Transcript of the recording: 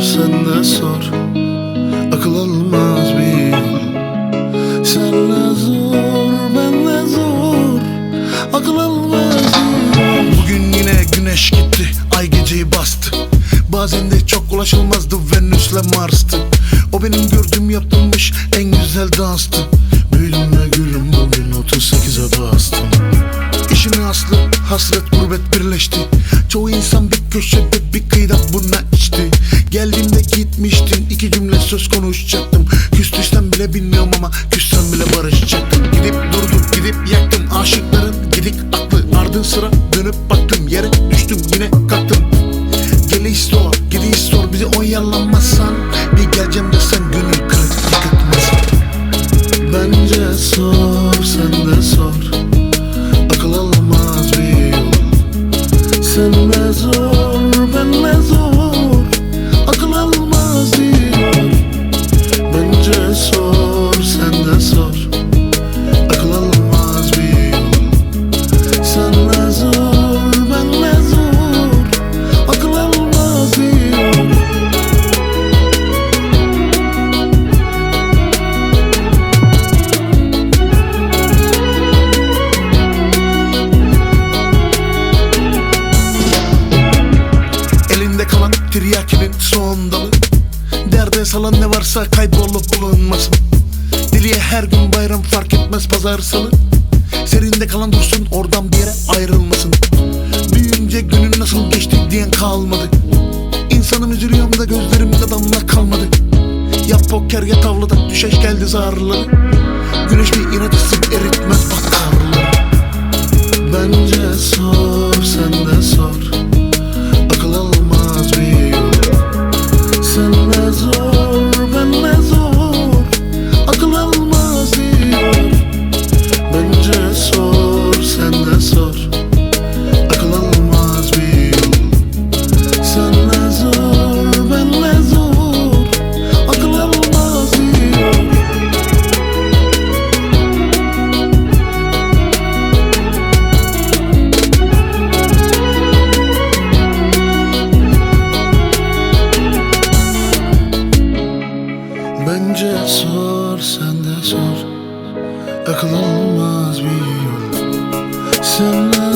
sen de sor. Akıl almaz bir yol. Senle zor benle zor. Akıl almaz bir yol. Bugün yine güneş gitti Ay geceyi bastı. Bazen de çok ulaşılmazdı Venüs'le Mars'tı. O benim gördüğüm yaptığımmış en güzel danstı. Büyüdüm ve gülüm bugün 38'e bastım İşin aslı hasret gurbet birleşti. Çoğu insan bir köşede bir kıyıda buna içti. Geldiğimde gitmiştin iki cümle söz konuşacaktım. Küstüysem bile bilmiyorum ama küssem bile barışacaktım. Gidip durduk gidip yaktım. Aşıkların gidik aklı. Ardı sıra dönüp baktım. Yere düştüm yine kalktım Geliş sor gidiş sor bizi oyalanmazsan Bir geleceğim desen gönül kırık yıkıtmaz Bence sor sen de sor Derde salan ne varsa kaybolup bulunmasın. Diliye her gün bayram fark etmez pazar salı. Serinde kalan dursun oradan bir yere ayrılmasın. Büyüyünce günün nasıl geçti diyen kalmadı. İnsanım üzülüyorum da gözlerimde damla kalmadı. Ya poker ya tavlada düşeş geldi zarları. Güneş bir inatısı eritmez Önce sor sen de sor. Akıl olmaz biliyorum Senden